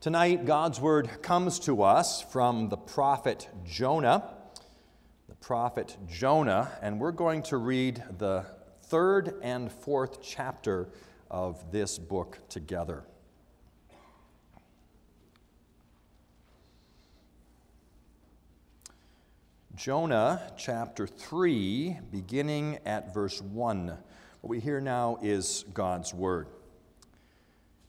Tonight, God's word comes to us from the prophet Jonah. The prophet Jonah, and we're going to read the third and fourth chapter of this book together. Jonah chapter 3, beginning at verse 1. What we hear now is God's word.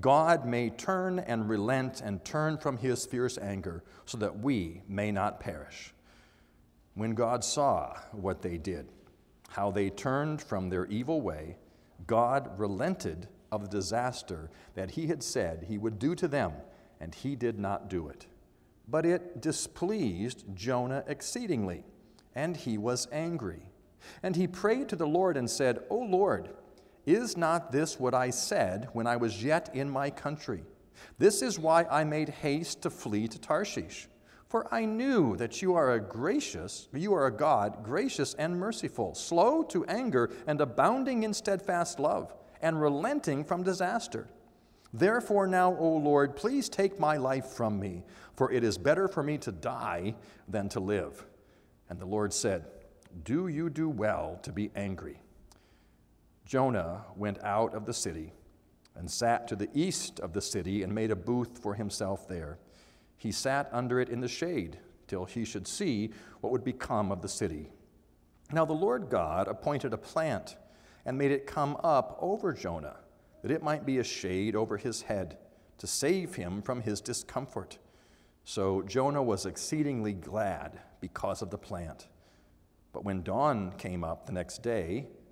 God may turn and relent and turn from his fierce anger so that we may not perish. When God saw what they did, how they turned from their evil way, God relented of the disaster that he had said he would do to them, and he did not do it. But it displeased Jonah exceedingly, and he was angry. And he prayed to the Lord and said, O Lord, is not this what I said when I was yet in my country? This is why I made haste to flee to Tarshish. For I knew that you are a gracious, you are a God, gracious and merciful, slow to anger and abounding in steadfast love, and relenting from disaster. Therefore, now, O Lord, please take my life from me, for it is better for me to die than to live. And the Lord said, Do you do well to be angry? Jonah went out of the city and sat to the east of the city and made a booth for himself there. He sat under it in the shade till he should see what would become of the city. Now the Lord God appointed a plant and made it come up over Jonah, that it might be a shade over his head, to save him from his discomfort. So Jonah was exceedingly glad because of the plant. But when dawn came up the next day,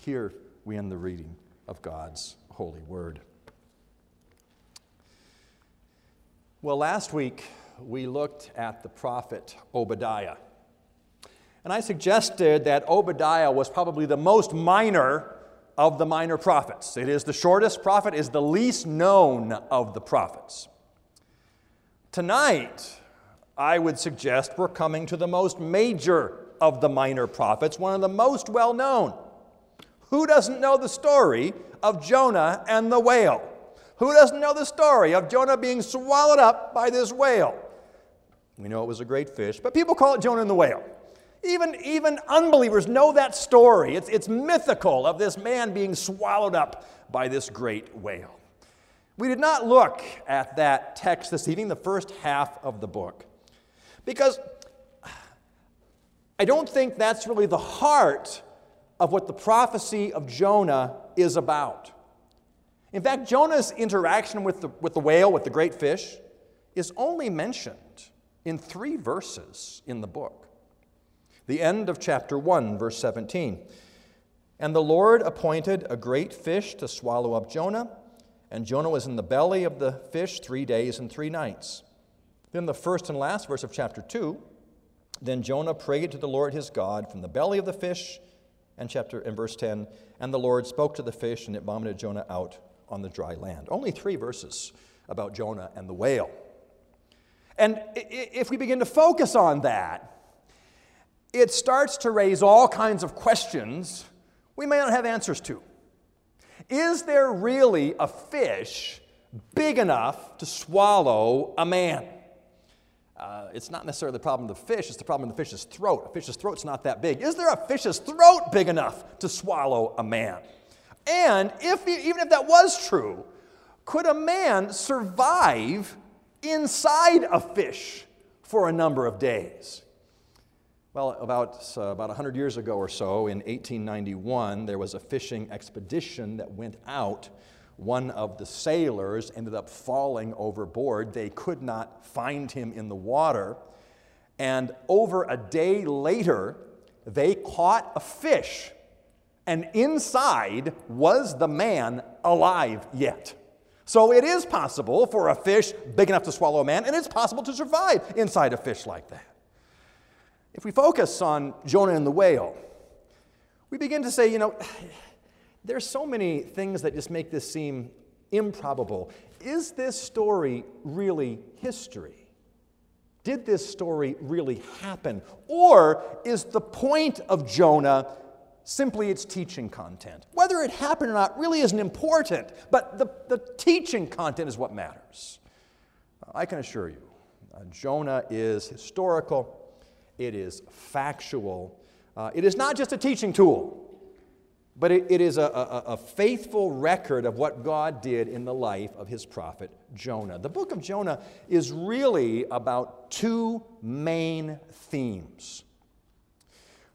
Here we end the reading of God's holy word. Well, last week we looked at the prophet Obadiah. And I suggested that Obadiah was probably the most minor of the minor prophets. It is the shortest prophet, is the least known of the prophets. Tonight, I would suggest we're coming to the most major of the minor prophets, one of the most well known. Who doesn't know the story of Jonah and the whale? Who doesn't know the story of Jonah being swallowed up by this whale? We know it was a great fish, but people call it Jonah and the whale. Even, even unbelievers know that story. It's, it's mythical of this man being swallowed up by this great whale. We did not look at that text this evening, the first half of the book, because I don't think that's really the heart of what the prophecy of Jonah is about. In fact, Jonah's interaction with the, with the whale, with the great fish, is only mentioned in three verses in the book. The end of chapter 1, verse 17. And the Lord appointed a great fish to swallow up Jonah, and Jonah was in the belly of the fish three days and three nights. Then the first and last verse of chapter 2. Then Jonah prayed to the Lord his God from the belly of the fish, and chapter and verse 10, and the Lord spoke to the fish, and it vomited Jonah out on the dry land. Only three verses about Jonah and the whale. And if we begin to focus on that, it starts to raise all kinds of questions we may not have answers to. Is there really a fish big enough to swallow a man? Uh, it's not necessarily the problem of the fish, it's the problem of the fish's throat. A fish's throat's not that big. Is there a fish's throat big enough to swallow a man? And if, even if that was true, could a man survive inside a fish for a number of days? Well, about, uh, about 100 years ago or so, in 1891, there was a fishing expedition that went out. One of the sailors ended up falling overboard. They could not find him in the water. And over a day later, they caught a fish. And inside was the man alive yet. So it is possible for a fish big enough to swallow a man, and it's possible to survive inside a fish like that. If we focus on Jonah and the whale, we begin to say, you know, there's so many things that just make this seem improbable. Is this story really history? Did this story really happen? Or is the point of Jonah simply its teaching content? Whether it happened or not really isn't important, but the, the teaching content is what matters. I can assure you, uh, Jonah is historical it is factual. Uh, it is not just a teaching tool, but it, it is a, a, a faithful record of what God did in the life of his prophet Jonah. The book of Jonah is really about two main themes.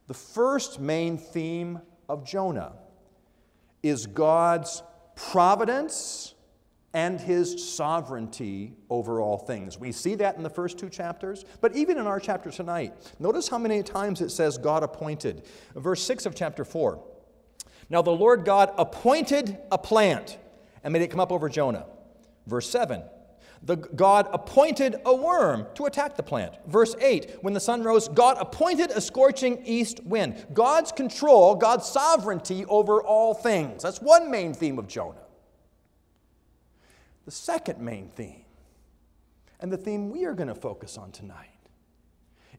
The first main theme of Jonah is God's providence and his sovereignty over all things. We see that in the first two chapters, but even in our chapter tonight, notice how many times it says God appointed. Verse 6 of chapter 4. Now the Lord God appointed a plant and made it come up over Jonah. Verse 7. The God appointed a worm to attack the plant. Verse 8, when the sun rose, God appointed a scorching east wind. God's control, God's sovereignty over all things. That's one main theme of Jonah. The second main theme, and the theme we are going to focus on tonight,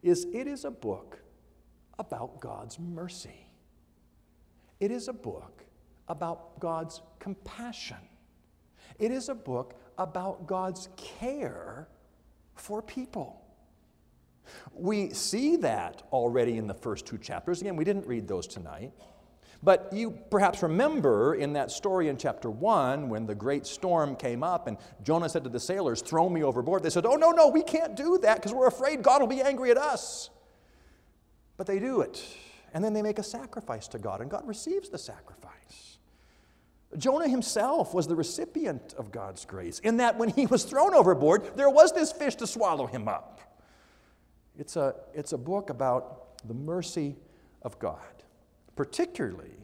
is it is a book about God's mercy. It is a book about God's compassion. It is a book about God's care for people. We see that already in the first two chapters. Again, we didn't read those tonight. But you perhaps remember in that story in chapter 1 when the great storm came up and Jonah said to the sailors, Throw me overboard. They said, Oh, no, no, we can't do that because we're afraid God will be angry at us. But they do it. And then they make a sacrifice to God, and God receives the sacrifice. Jonah himself was the recipient of God's grace in that when he was thrown overboard, there was this fish to swallow him up. It's a, it's a book about the mercy of God particularly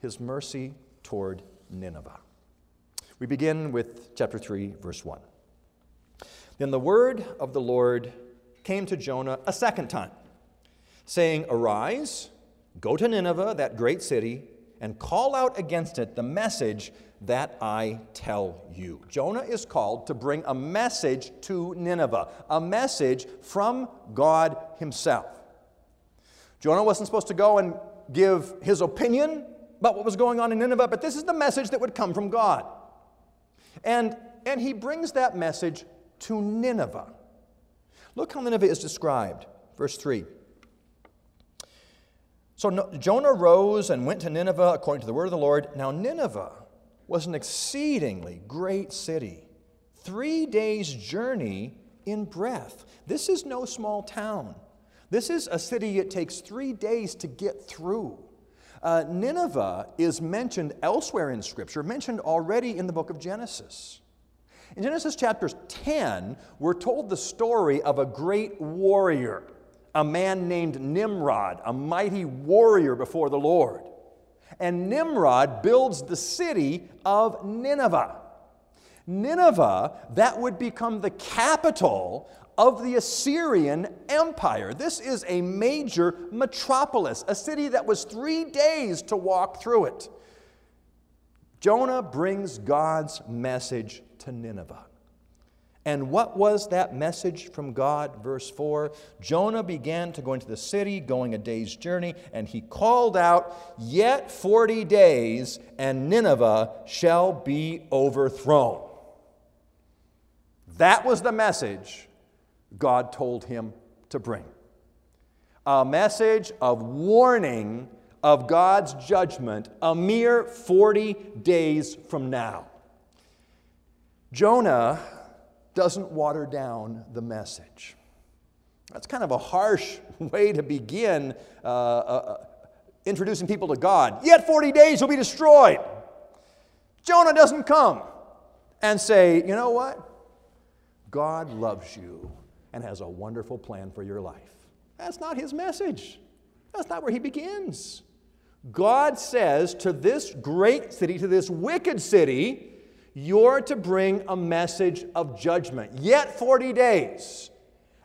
his mercy toward Nineveh. We begin with chapter 3, verse 1. Then the word of the Lord came to Jonah a second time, saying, Arise, go to Nineveh, that great city, and call out against it the message that I tell you. Jonah is called to bring a message to Nineveh, a message from God Himself. Jonah wasn't supposed to go and give his opinion about what was going on in Nineveh, but this is the message that would come from God. And, and he brings that message to Nineveh. Look how Nineveh is described. Verse 3 So Jonah rose and went to Nineveh according to the word of the Lord. Now, Nineveh was an exceedingly great city, three days' journey in breadth. This is no small town. This is a city it takes three days to get through. Uh, Nineveh is mentioned elsewhere in Scripture, mentioned already in the book of Genesis. In Genesis chapter 10, we're told the story of a great warrior, a man named Nimrod, a mighty warrior before the Lord. And Nimrod builds the city of Nineveh. Nineveh, that would become the capital of the Assyrian Empire. This is a major metropolis, a city that was three days to walk through it. Jonah brings God's message to Nineveh. And what was that message from God? Verse 4 Jonah began to go into the city, going a day's journey, and he called out, Yet 40 days, and Nineveh shall be overthrown. That was the message God told him to bring. A message of warning of God's judgment a mere 40 days from now. Jonah doesn't water down the message. That's kind of a harsh way to begin uh, uh, introducing people to God. Yet 40 days will be destroyed. Jonah doesn't come and say, you know what? God loves you and has a wonderful plan for your life. That's not his message. That's not where he begins. God says to this great city, to this wicked city, you're to bring a message of judgment. Yet 40 days,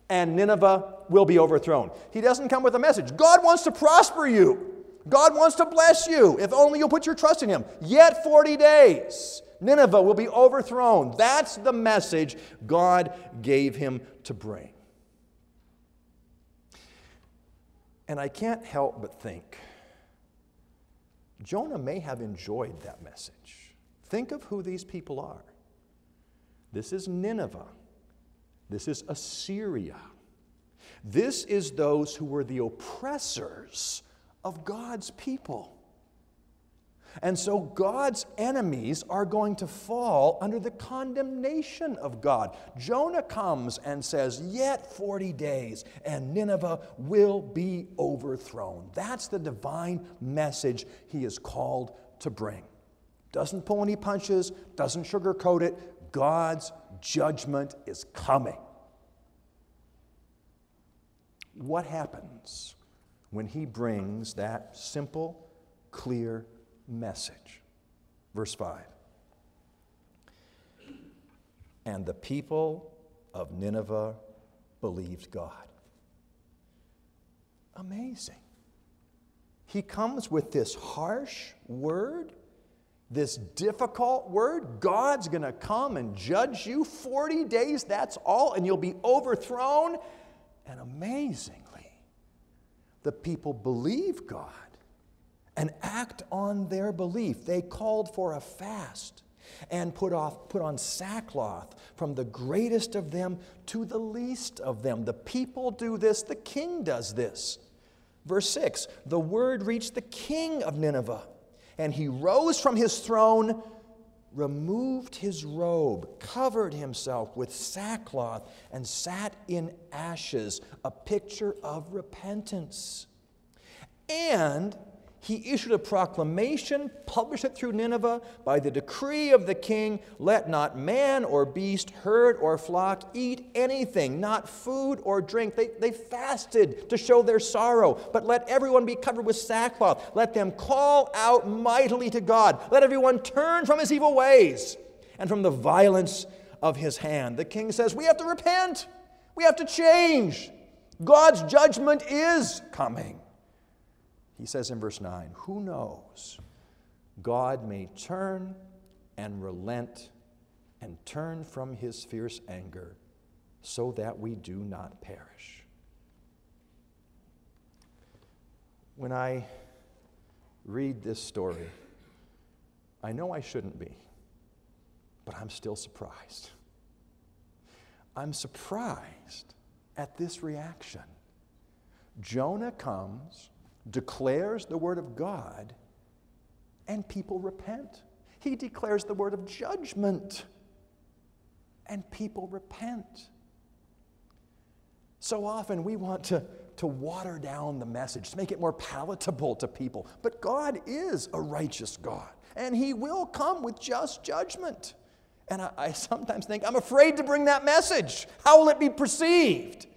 and Nineveh will be overthrown. He doesn't come with a message. God wants to prosper you. God wants to bless you if only you'll put your trust in Him. Yet 40 days, Nineveh will be overthrown. That's the message God gave him to bring. And I can't help but think Jonah may have enjoyed that message. Think of who these people are. This is Nineveh. This is Assyria. This is those who were the oppressors of God's people. And so God's enemies are going to fall under the condemnation of God. Jonah comes and says, Yet 40 days, and Nineveh will be overthrown. That's the divine message he is called to bring. Doesn't pull any punches, doesn't sugarcoat it. God's judgment is coming. What happens when he brings that simple, clear message. Verse 5 And the people of Nineveh believed God. Amazing. He comes with this harsh word, this difficult word. God's going to come and judge you 40 days, that's all, and you'll be overthrown. And amazingly, the people believe God and act on their belief. They called for a fast and put, off, put on sackcloth from the greatest of them to the least of them. The people do this, the king does this. Verse 6 The word reached the king of Nineveh, and he rose from his throne, removed his robe, covered himself with sackcloth, and sat in ashes, a picture of repentance. And he issued a proclamation, published it through Nineveh by the decree of the king let not man or beast, herd or flock eat anything, not food or drink. They, they fasted to show their sorrow, but let everyone be covered with sackcloth. Let them call out mightily to God. Let everyone turn from his evil ways and from the violence of his hand. The king says, We have to repent, we have to change. God's judgment is coming. He says in verse 9, Who knows? God may turn and relent and turn from his fierce anger so that we do not perish. When I read this story, I know I shouldn't be, but I'm still surprised. I'm surprised at this reaction. Jonah comes declares the word of God, and people repent. He declares the word of judgment, and people repent. So often we want to, to water down the message, to make it more palatable to people. But God is a righteous God, and He will come with just judgment. And I, I sometimes think, I'm afraid to bring that message. How will it be perceived?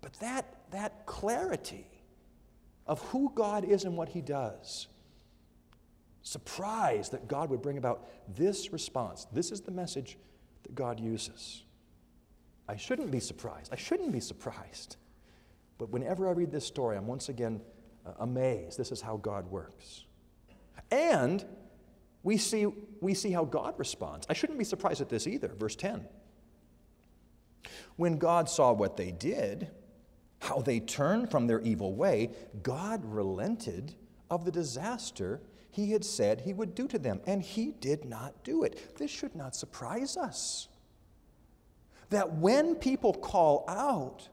But that, that clarity of who God is and what He does, surprised that God would bring about this response. This is the message that God uses. I shouldn't be surprised. I shouldn't be surprised. But whenever I read this story, I'm once again uh, amazed. This is how God works. And we see, we see how God responds. I shouldn't be surprised at this either. Verse 10. When God saw what they did, how they turned from their evil way, God relented of the disaster he had said he would do to them, and he did not do it. This should not surprise us. That when people call out,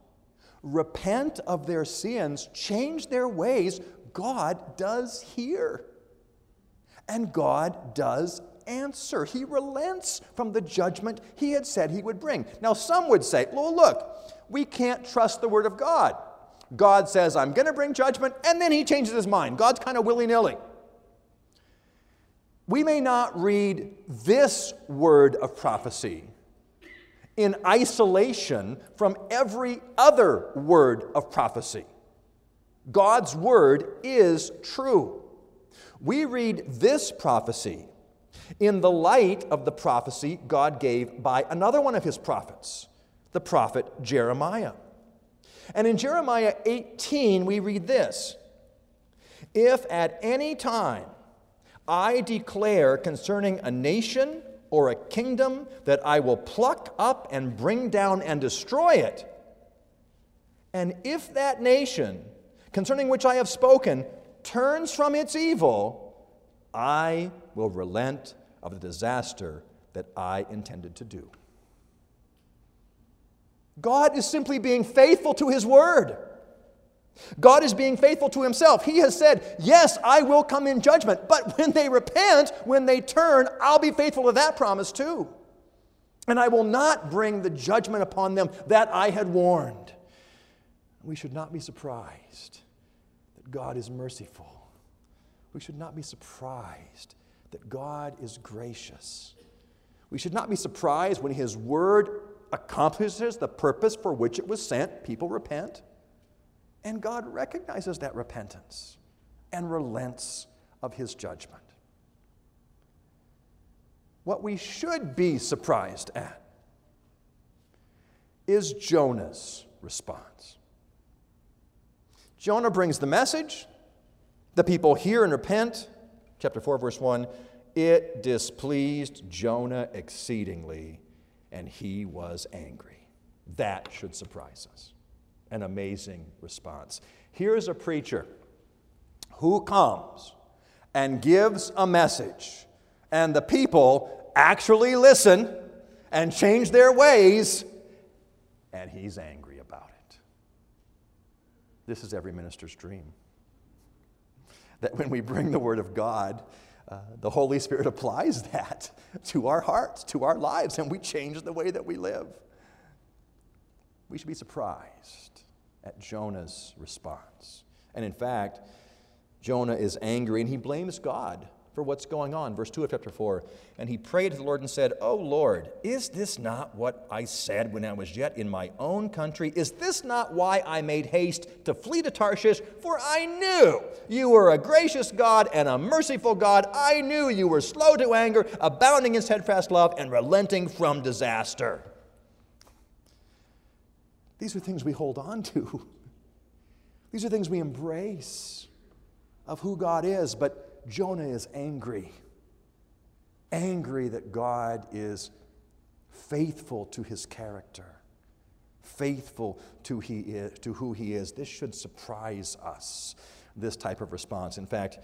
repent of their sins, change their ways, God does hear. And God does answer. He relents from the judgment he had said he would bring. Now, some would say, well, look, we can't trust the word of God. God says, I'm going to bring judgment, and then he changes his mind. God's kind of willy nilly we may not read this word of prophecy in isolation from every other word of prophecy. God's word is true. We read this prophecy in the light of the prophecy God gave by another one of his prophets, the prophet Jeremiah. And in Jeremiah 18, we read this If at any time I declare concerning a nation or a kingdom that I will pluck up and bring down and destroy it. And if that nation, concerning which I have spoken, turns from its evil, I will relent of the disaster that I intended to do. God is simply being faithful to His word. God is being faithful to himself. He has said, Yes, I will come in judgment. But when they repent, when they turn, I'll be faithful to that promise too. And I will not bring the judgment upon them that I had warned. We should not be surprised that God is merciful. We should not be surprised that God is gracious. We should not be surprised when His word accomplishes the purpose for which it was sent. People repent. And God recognizes that repentance and relents of his judgment. What we should be surprised at is Jonah's response. Jonah brings the message, the people hear and repent. Chapter 4, verse 1 It displeased Jonah exceedingly, and he was angry. That should surprise us an amazing response. Here's a preacher who comes and gives a message, and the people actually listen and change their ways, and he's angry about it. This is every minister's dream. That when we bring the Word of God, uh, the Holy Spirit applies that to our hearts, to our lives, and we change the way that we live. We should be surprised at Jonah's response. And in fact, Jonah is angry and he blames God for what's going on. Verse 2 of chapter 4 And he prayed to the Lord and said, O Lord, is this not what I said when I was yet in my own country? Is this not why I made haste to flee to Tarshish? For I knew you were a gracious God and a merciful God. I knew you were slow to anger, abounding in steadfast love, and relenting from disaster. These are things we hold on to. These are things we embrace of who God is. But Jonah is angry. Angry that God is faithful to his character, faithful to, he is, to who he is. This should surprise us, this type of response. In fact,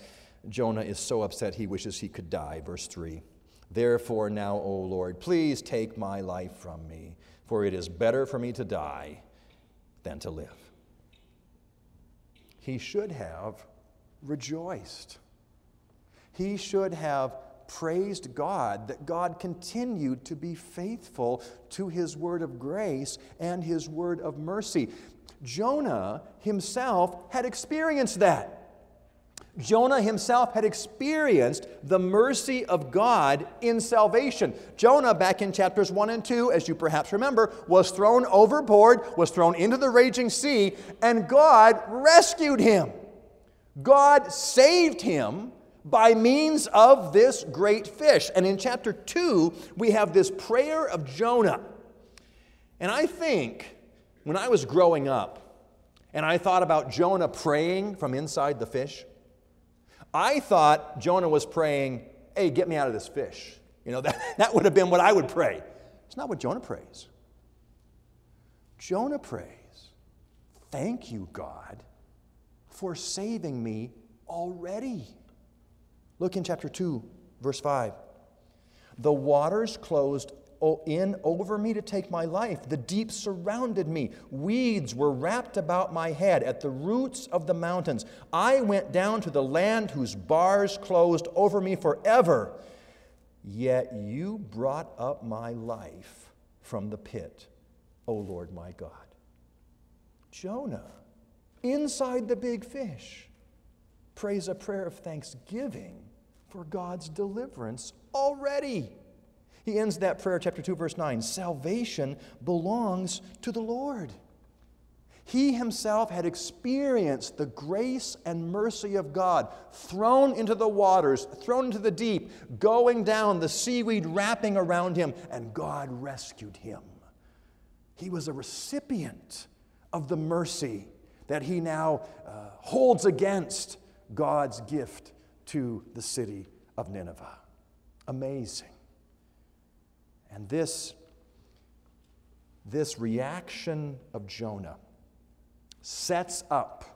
Jonah is so upset he wishes he could die. Verse 3 Therefore, now, O Lord, please take my life from me, for it is better for me to die than to live. he should have rejoiced. He should have praised God that God continued to be faithful to his word of grace and his word of mercy. Jonah himself had experienced that. Jonah himself had experienced the mercy of God in salvation. Jonah, back in chapters 1 and 2, as you perhaps remember, was thrown overboard, was thrown into the raging sea, and God rescued him. God saved him by means of this great fish. And in chapter 2, we have this prayer of Jonah. And I think when I was growing up and I thought about Jonah praying from inside the fish, I thought Jonah was praying, hey, get me out of this fish. You know, that, that would have been what I would pray. It's not what Jonah prays. Jonah prays, thank you, God, for saving me already. Look in chapter 2, verse 5. The waters closed in over me to take my life. The deep surrounded me. Weeds were wrapped about my head at the roots of the mountains. I went down to the land whose bars closed over me forever. Yet you brought up my life from the pit, O Lord my God. Jonah, inside the big fish, prays a prayer of thanksgiving for God's deliverance already. He ends that prayer, chapter 2, verse 9 Salvation belongs to the Lord. He himself had experienced the grace and mercy of God, thrown into the waters, thrown into the deep, going down, the seaweed wrapping around him, and God rescued him. He was a recipient of the mercy that he now uh, holds against God's gift to the city of Nineveh. Amazing. And this, this reaction of Jonah sets up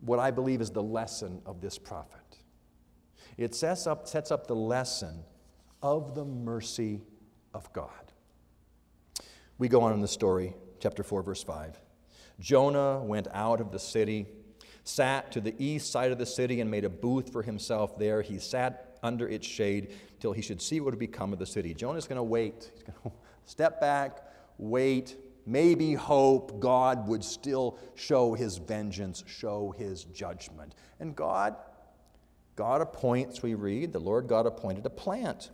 what I believe is the lesson of this prophet. It sets up, sets up the lesson of the mercy of God. We go on in the story, chapter 4, verse 5. Jonah went out of the city, sat to the east side of the city, and made a booth for himself there. He sat under its shade till he should see what would become of the city. Jonah's going to wait. He's going to step back, wait, maybe hope God would still show his vengeance, show his judgment. And God, God appoints, we read, the Lord God appointed a plant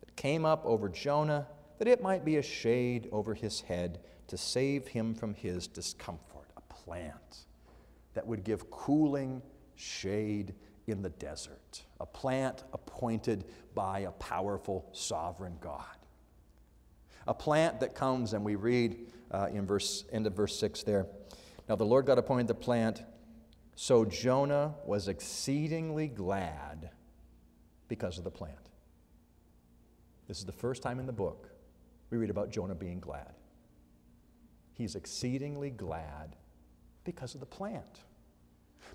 that came up over Jonah that it might be a shade over his head to save him from his discomfort. A plant that would give cooling shade in the desert, a plant appointed by a powerful sovereign God. A plant that comes, and we read uh, in verse end of verse six there. Now the Lord God appointed the plant, so Jonah was exceedingly glad because of the plant. This is the first time in the book we read about Jonah being glad. He's exceedingly glad because of the plant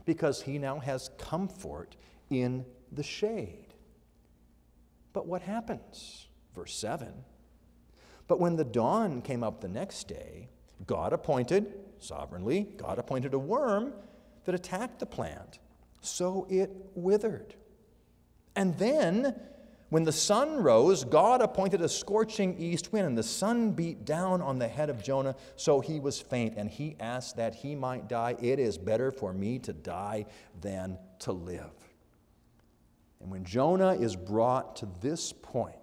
because he now has comfort in the shade. But what happens? Verse 7 But when the dawn came up the next day, God appointed, sovereignly, God appointed a worm that attacked the plant, so it withered. And then when the sun rose, God appointed a scorching east wind, and the sun beat down on the head of Jonah, so he was faint, and he asked that he might die. It is better for me to die than to live. And when Jonah is brought to this point,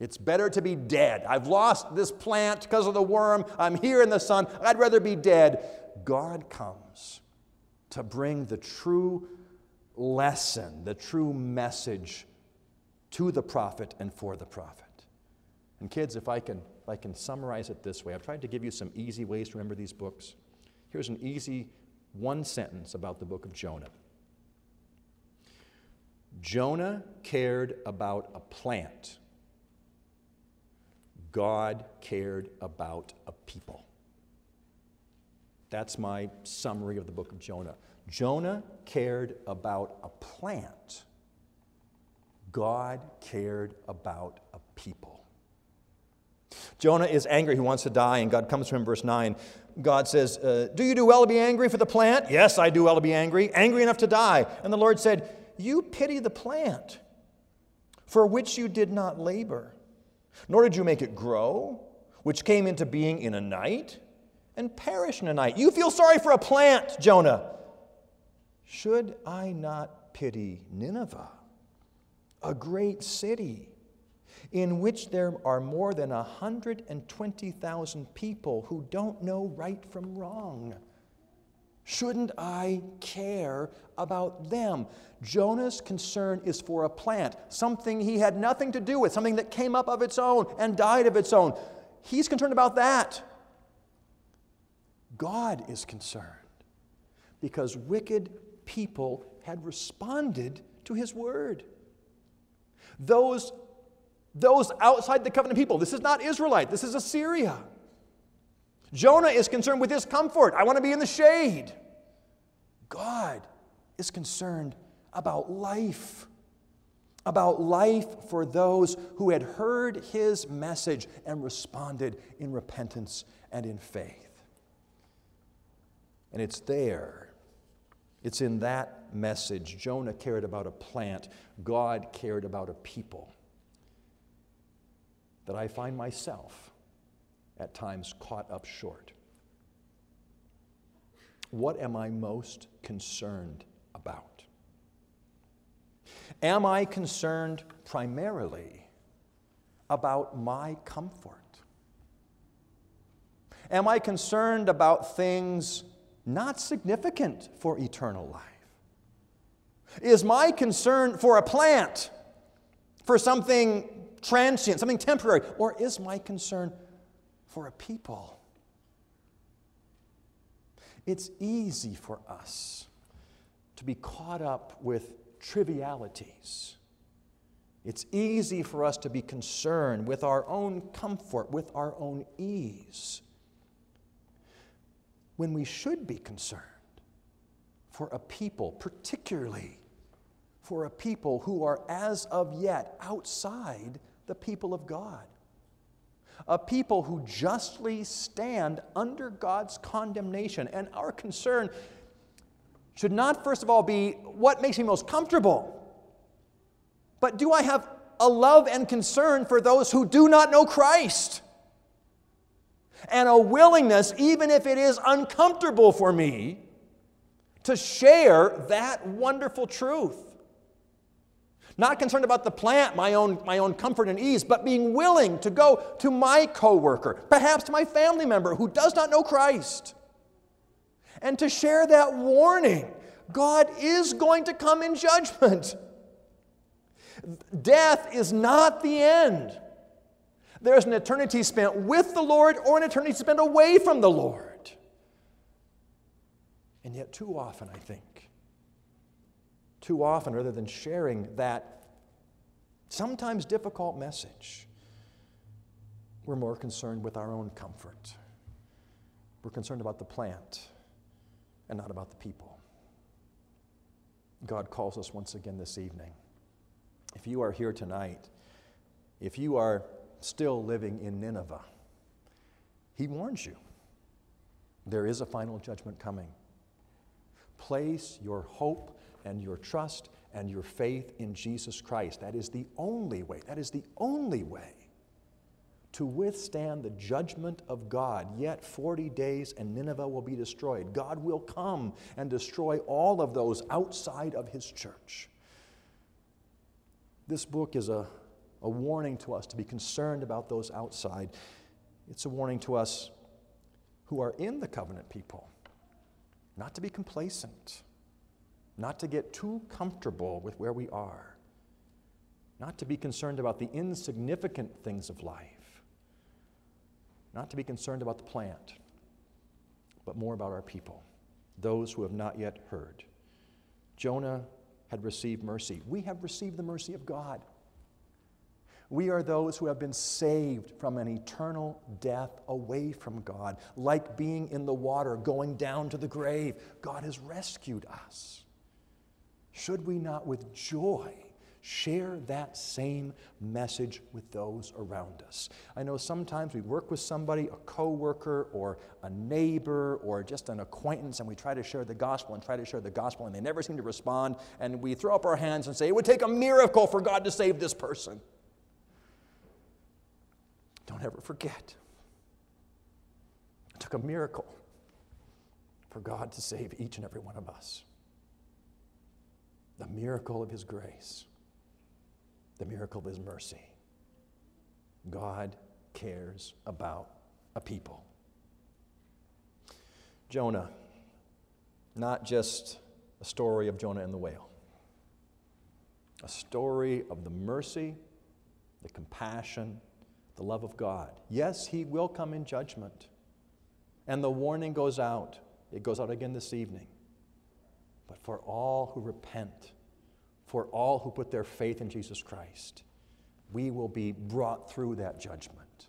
it's better to be dead. I've lost this plant because of the worm. I'm here in the sun. I'd rather be dead. God comes to bring the true lesson, the true message to the prophet and for the prophet. And kids, if I can, if I can summarize it this way, I've tried to give you some easy ways to remember these books. Here's an easy one sentence about the book of Jonah. Jonah cared about a plant. God cared about a people. That's my summary of the book of Jonah. Jonah cared about a plant. God cared about a people. Jonah is angry. He wants to die, and God comes to him, verse 9. God says, uh, Do you do well to be angry for the plant? Yes, I do well to be angry, angry enough to die. And the Lord said, You pity the plant for which you did not labor, nor did you make it grow, which came into being in a night and perished in a night. You feel sorry for a plant, Jonah. Should I not pity Nineveh, a great city? in which there are more than 120,000 people who don't know right from wrong. Shouldn't I care about them? Jonah's concern is for a plant, something he had nothing to do with, something that came up of its own and died of its own. He's concerned about that. God is concerned because wicked people had responded to his word. Those those outside the covenant people. This is not Israelite, this is Assyria. Jonah is concerned with his comfort. I want to be in the shade. God is concerned about life, about life for those who had heard his message and responded in repentance and in faith. And it's there, it's in that message. Jonah cared about a plant, God cared about a people that I find myself at times caught up short. What am I most concerned about? Am I concerned primarily about my comfort? Am I concerned about things not significant for eternal life? Is my concern for a plant, for something transient, something temporary? Or is my concern for a people? It's easy for us to be caught up with trivialities. It's easy for us to be concerned with our own comfort, with our own ease, when we should be concerned for a people, particularly for a people who are as of yet outside the people of God. A people who justly stand under God's condemnation. And our concern should not, first of all, be what makes me most comfortable, but do I have a love and concern for those who do not know Christ? And a willingness, even if it is uncomfortable for me, to share that wonderful truth. Not concerned about the plant, my own, my own comfort and ease, but being willing to go to my coworker, perhaps to my family member who does not know Christ, and to share that warning. God is going to come in judgment. Death is not the end. There's an eternity spent with the Lord or an eternity spent away from the Lord. And yet, too often, I think, too often, rather than sharing that sometimes difficult message, we're more concerned with our own comfort. We're concerned about the plant and not about the people. God calls us once again this evening. If you are here tonight, if you are still living in Nineveh, He warns you there is a final judgment coming. Place your hope and your trust and your faith in Jesus Christ. That is the only way, that is the only way to withstand the judgment of God. Yet 40 days and Nineveh will be destroyed. God will come and destroy all of those outside of his church. This book is a, a warning to us to be concerned about those outside. It's a warning to us who are in the covenant people not to be complacent not to get too comfortable with where we are, not to be concerned about the insignificant things of life, not to be concerned about the plant, but more about our people, those who have not yet heard. Jonah had received mercy. We have received the mercy of God. We are those who have been saved from an eternal death away from God, like being in the water, going down to the grave. God has rescued us. Should we not with joy share that same message with those around us. I know sometimes we work with somebody, a coworker or a neighbor or just an acquaintance, and we try to share the gospel and try to share the gospel, and they never seem to respond. And we throw up our hands and say, It would take a miracle for God to save this person. Don't ever forget. It took a miracle for God to save each and every one of us. The miracle of His grace, the miracle of His mercy. God cares about a people. Jonah, not just a story of Jonah and the whale, a story of the mercy, the compassion, the love of God. Yes, He will come in judgment. And the warning goes out. It goes out again this evening. But for all who repent, for all who put their faith in Jesus Christ, we will be brought through that judgment.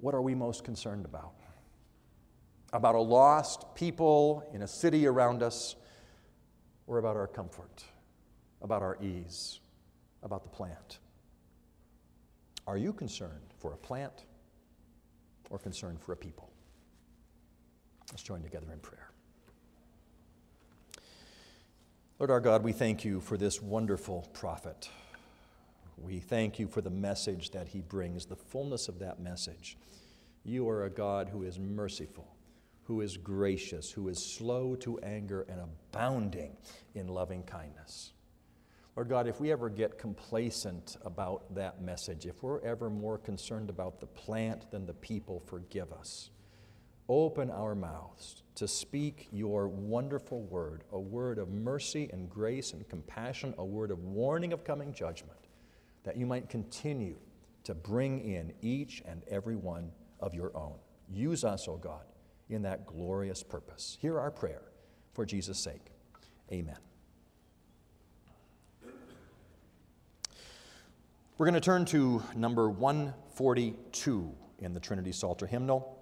What are we most concerned about? About a lost people in a city around us, or about our comfort, about our ease, about the plant? Are you concerned for a plant or concerned for a people? Let's join together in prayer. Lord our God, we thank you for this wonderful prophet. We thank you for the message that he brings, the fullness of that message. You are a God who is merciful, who is gracious, who is slow to anger, and abounding in loving kindness. Lord God, if we ever get complacent about that message, if we're ever more concerned about the plant than the people, forgive us. Open our mouths to speak your wonderful word, a word of mercy and grace and compassion, a word of warning of coming judgment, that you might continue to bring in each and every one of your own. Use us, O oh God, in that glorious purpose. Hear our prayer for Jesus' sake. Amen. We're going to turn to number 142 in the Trinity Psalter hymnal.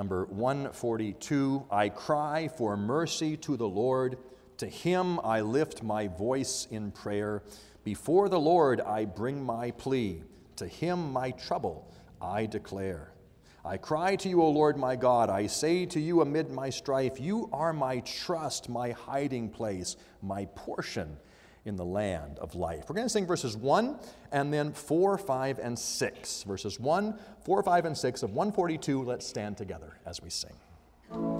Number 142 I cry for mercy to the Lord. To him I lift my voice in prayer. Before the Lord I bring my plea. To him my trouble I declare. I cry to you, O Lord my God. I say to you amid my strife, You are my trust, my hiding place, my portion in the land of life. We're going to sing verses 1 and then 4, 5, and 6. Verses 1, 4, 5, and 6 of 142. Let's stand together as we sing.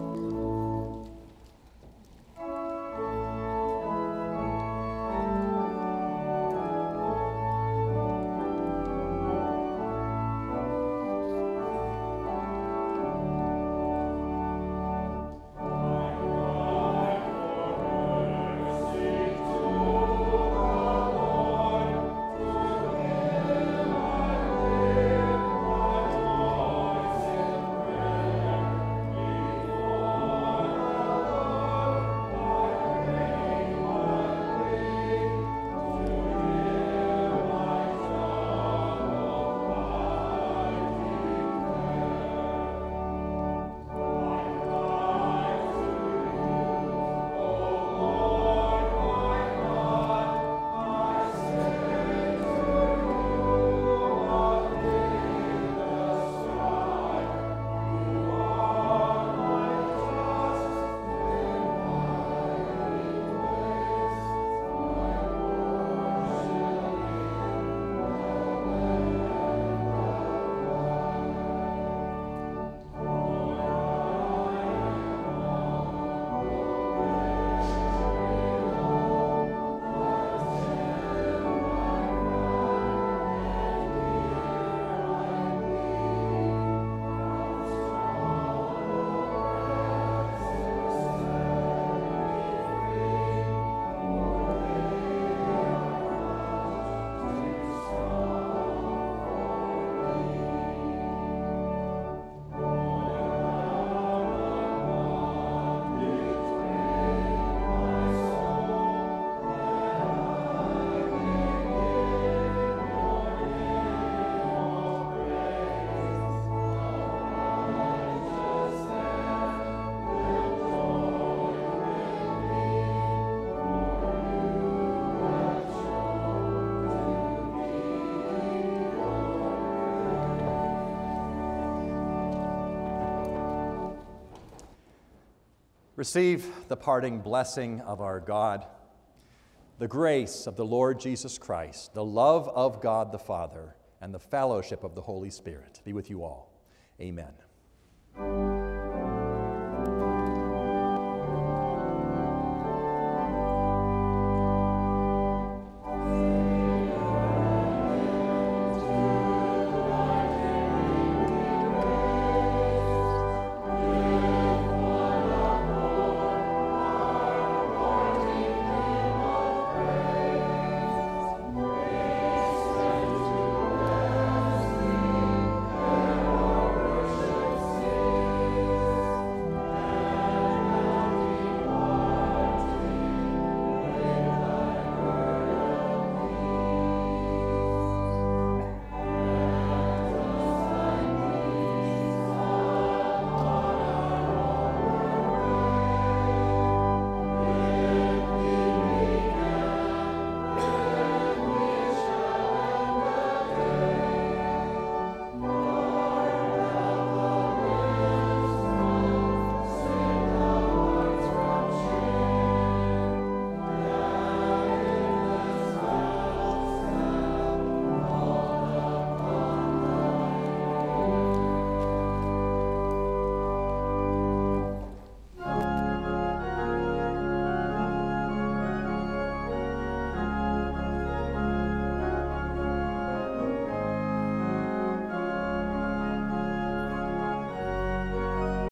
Receive the parting blessing of our God, the grace of the Lord Jesus Christ, the love of God the Father, and the fellowship of the Holy Spirit be with you all. Amen.